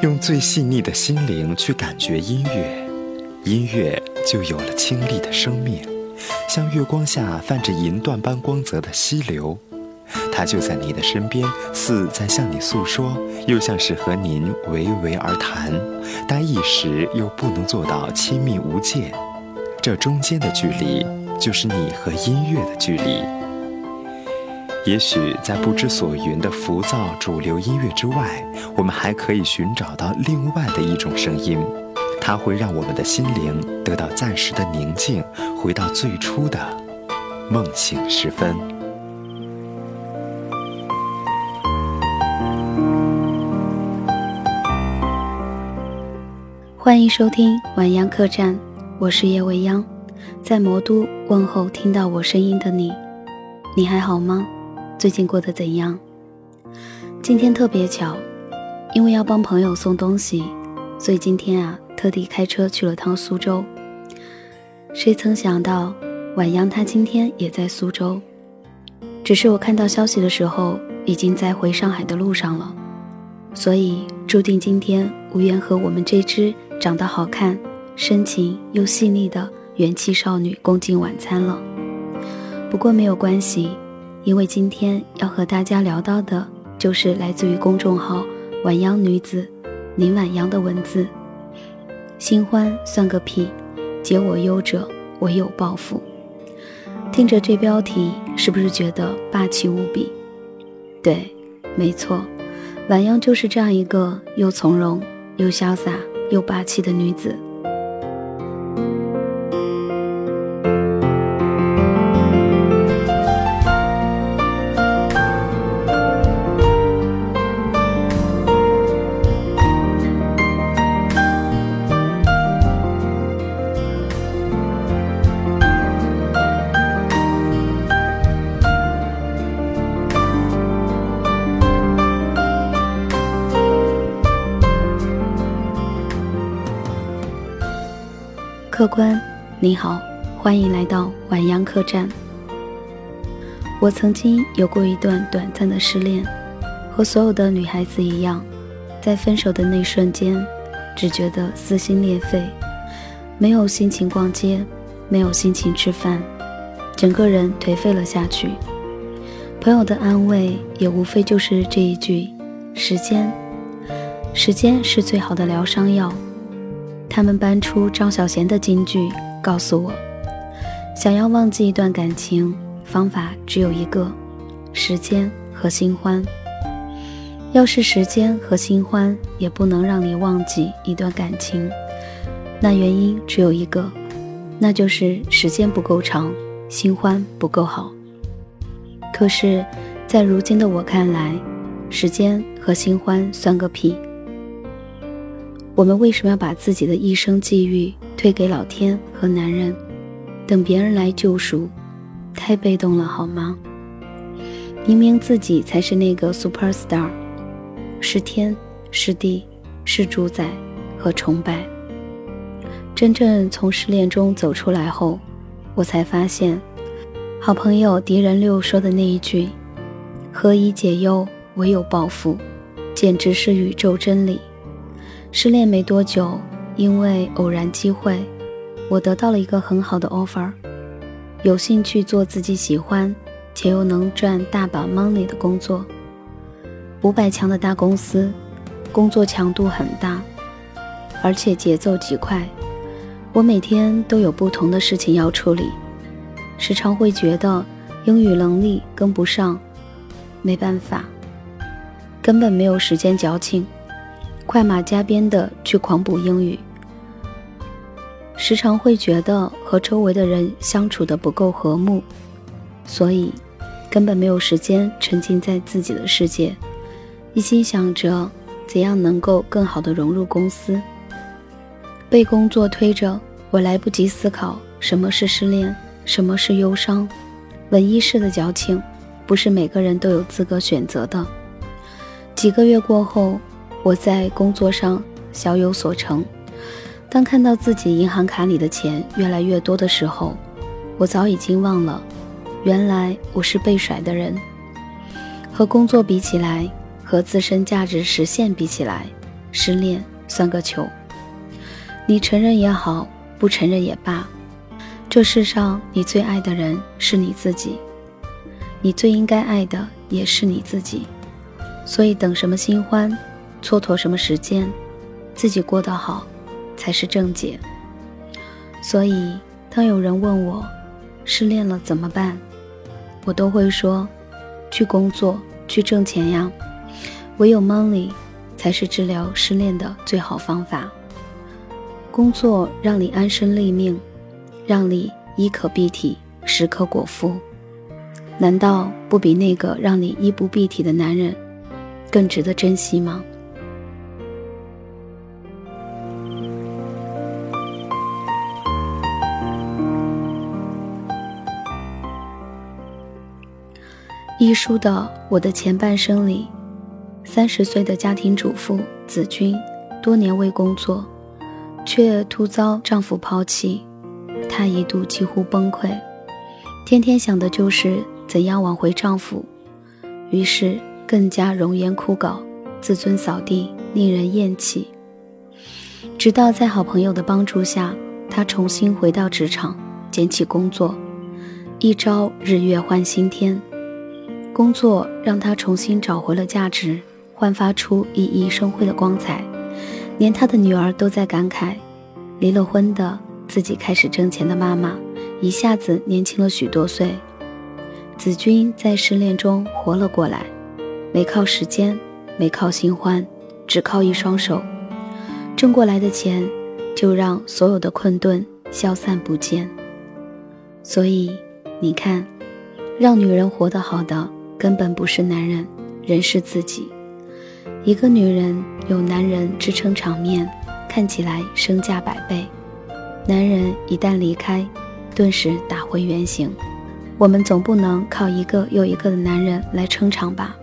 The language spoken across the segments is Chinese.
用最细腻的心灵去感觉音乐，音乐就有了清丽的生命，像月光下泛着银缎般光泽的溪流。它就在你的身边，似在向你诉说，又像是和您娓娓而谈，但一时又不能做到亲密无间。这中间的距离，就是你和音乐的距离。也许在不知所云的浮躁主流音乐之外，我们还可以寻找到另外的一种声音，它会让我们的心灵得到暂时的宁静，回到最初的梦醒时分。欢迎收听晚央客栈，我是叶未央，在魔都问候听到我声音的你，你还好吗？最近过得怎样？今天特别巧，因为要帮朋友送东西，所以今天啊特地开车去了趟苏州。谁曾想到晚阳他今天也在苏州，只是我看到消息的时候已经在回上海的路上了，所以注定今天无缘和我们这只长得好看、深情又细腻的元气少女共进晚餐了。不过没有关系。因为今天要和大家聊到的，就是来自于公众号“晚阳女子”林晚阳的文字。新欢算个屁，解我忧者唯有报复。听着这标题，是不是觉得霸气无比？对，没错，晚阳就是这样一个又从容、又潇洒、又霸气的女子。客官，你好，欢迎来到晚阳客栈。我曾经有过一段短暂的失恋，和所有的女孩子一样，在分手的那瞬间，只觉得撕心裂肺，没有心情逛街，没有心情吃饭，整个人颓废了下去。朋友的安慰也无非就是这一句：时间，时间是最好的疗伤药。他们搬出张小娴的金句，告诉我：想要忘记一段感情，方法只有一个，时间和新欢。要是时间和新欢也不能让你忘记一段感情，那原因只有一个，那就是时间不够长，新欢不够好。可是，在如今的我看来，时间和新欢算个屁。我们为什么要把自己的一生际遇推给老天和男人，等别人来救赎？太被动了，好吗？明明自己才是那个 super star，是天是地是主宰和崇拜。真正从失恋中走出来后，我才发现，好朋友狄仁六说的那一句“何以解忧，唯有报复”，简直是宇宙真理。失恋没多久，因为偶然机会，我得到了一个很好的 offer，有兴趣做自己喜欢且又能赚大把 money 的工作。五百强的大公司，工作强度很大，而且节奏极快。我每天都有不同的事情要处理，时常会觉得英语能力跟不上，没办法，根本没有时间矫情。快马加鞭的去狂补英语，时常会觉得和周围的人相处的不够和睦，所以根本没有时间沉浸在自己的世界，一心想着怎样能够更好的融入公司。被工作推着，我来不及思考什么是失恋，什么是忧伤。文艺式的矫情，不是每个人都有资格选择的。几个月过后。我在工作上小有所成，当看到自己银行卡里的钱越来越多的时候，我早已经忘了，原来我是被甩的人。和工作比起来，和自身价值实现比起来，失恋算个球。你承认也好，不承认也罢，这世上你最爱的人是你自己，你最应该爱的也是你自己。所以等什么新欢，蹉跎什么时间，自己过得好才是正解。所以当有人问我失恋了怎么办，我都会说，去工作，去挣钱呀。唯有 money 才是治疗失恋的最好方法。工作让你安身立命，让你衣可蔽体，食可果腹，难道不比那个让你衣不蔽体的男人更值得珍惜吗？一书的《我的前半生》里。三十岁的家庭主妇子君，多年未工作，却突遭丈夫抛弃，她一度几乎崩溃，天天想的就是怎样挽回丈夫，于是更加容颜枯槁，自尊扫地，令人厌弃。直到在好朋友的帮助下，她重新回到职场，捡起工作，一朝日月换新天，工作让她重新找回了价值。焕发出熠熠生辉的光彩，连他的女儿都在感慨：离了婚的自己开始挣钱的妈妈，一下子年轻了许多岁。子君在失恋中活了过来，没靠时间，没靠新欢，只靠一双手，挣过来的钱就让所有的困顿消散不见。所以你看，让女人活得好的根本不是男人，人是自己。一个女人有男人支撑场面，看起来身价百倍；男人一旦离开，顿时打回原形。我们总不能靠一个又一个的男人来撑场吧？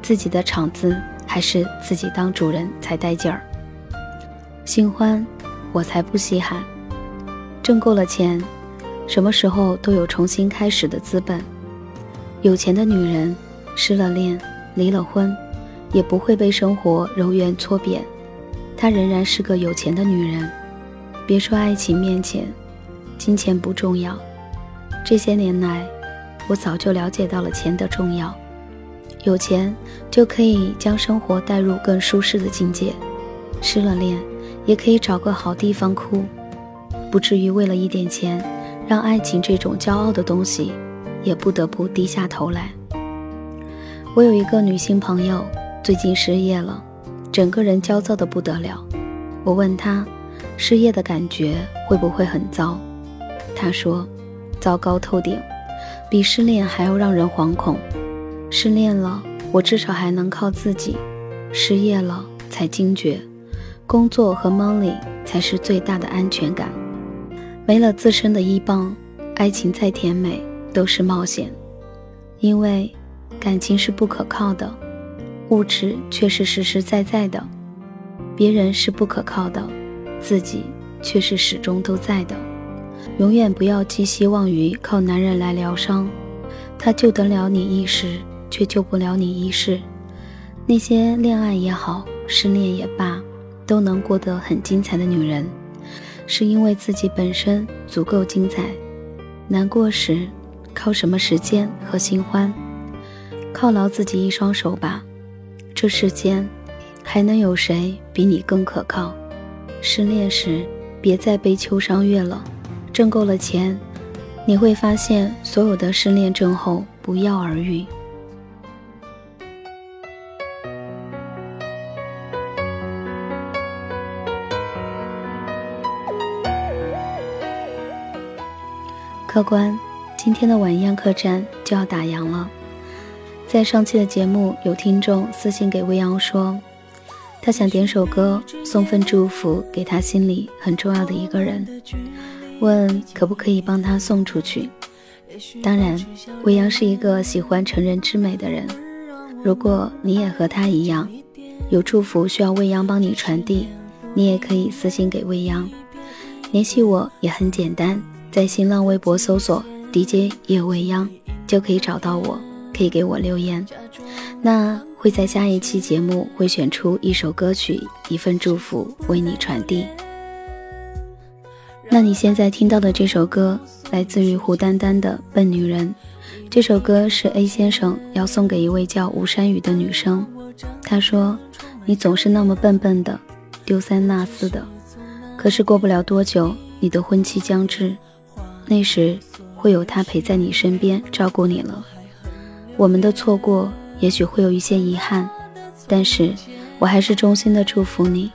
自己的场子还是自己当主人才带劲儿。新欢，我才不稀罕。挣够了钱，什么时候都有重新开始的资本。有钱的女人，失了恋，离了婚。也不会被生活揉圆搓扁，她仍然是个有钱的女人。别说爱情面前，金钱不重要。这些年来，我早就了解到了钱的重要。有钱就可以将生活带入更舒适的境界。失了恋，也可以找个好地方哭，不至于为了一点钱，让爱情这种骄傲的东西也不得不低下头来。我有一个女性朋友。最近失业了，整个人焦躁的不得了。我问她，失业的感觉会不会很糟？她说，糟糕透顶，比失恋还要让人惶恐。失恋了，我至少还能靠自己；失业了，才惊觉，工作和 money 才是最大的安全感。没了自身的依傍，爱情再甜美都是冒险，因为感情是不可靠的。物质却是实实在在的，别人是不可靠的，自己却是始终都在的。永远不要寄希望于靠男人来疗伤，他救得了你一时，却救不了你一世。那些恋爱也好，失恋也罢，都能过得很精彩的女人，是因为自己本身足够精彩。难过时，靠什么时间和新欢？犒劳自己一双手吧。这世间，还能有谁比你更可靠？失恋时，别再悲秋伤月了。挣够了钱，你会发现所有的失恋症候不药而愈。客官，今天的晚宴客栈就要打烊了。在上期的节目，有听众私信给未央说，他想点首歌送份祝福给他心里很重要的一个人，问可不可以帮他送出去。当然，未央是一个喜欢成人之美的人，如果你也和他一样，有祝福需要未央帮你传递，你也可以私信给未央。联系我也很简单，在新浪微博搜索 DJ 叶未央就可以找到我。可以给我留言，那。会在下一期节目会选出一首歌曲、一份祝福为你传递。那你现在听到的这首歌来自于胡丹丹的《笨女人》，这首歌是 A 先生要送给一位叫吴山雨的女生。他说：“你总是那么笨笨的，丢三落四的，可是过不了多久，你的婚期将至，那时会有他陪在你身边照顾你了。我们的错过也许会有一些遗憾，但是我还是衷心的祝福你，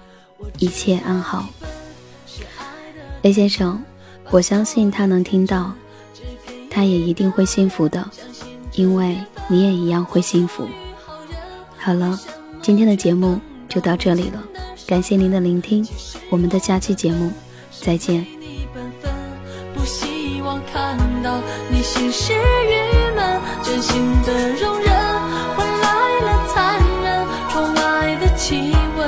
一切安好。” A 先生，我相信他能听到，他也一定会幸福的，因为你也一样会幸福。好了，今天的节目就到这里了，感谢您的聆听，我们的下期节目再见。你心事郁闷，真心的容忍，换来了残忍，窗外的气温。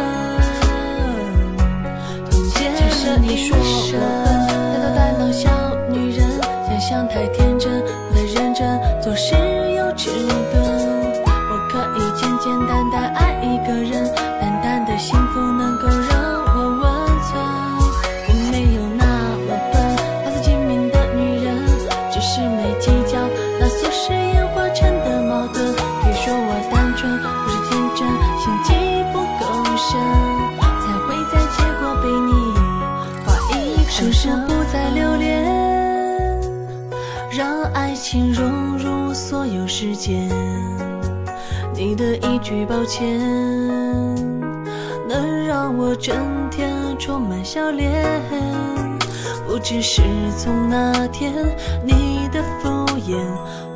你说我笨，呆头呆脑小女人，想象太天真，不太认真，做事又迟钝。我可以简简单单爱一个人，情融入所有时间。你的一句抱歉，能让我整天充满笑脸。不知是从哪天，你的敷衍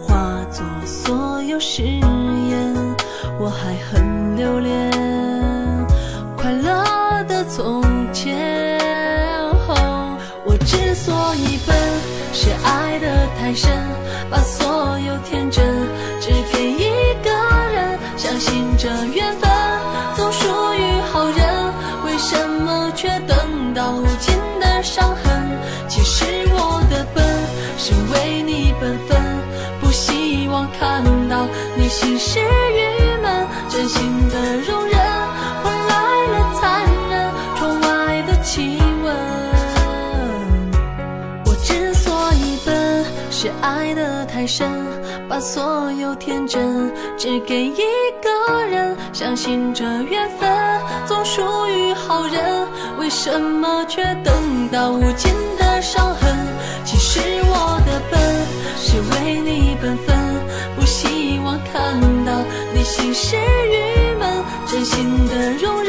化作所有誓言，我还很留恋快乐的从前。是爱得太深，把所有天真只给一个人，相信这缘分总属于好人，为什么却等到无尽的伤痕？其实我的笨，是为你本分，不希望看到你心事郁闷，真心的爱得太深，把所有天真只给一个人，相信这缘分总属于好人，为什么却等到无尽的伤痕？其实我的笨，是为你本分，不希望看到你心事郁闷，真心的容忍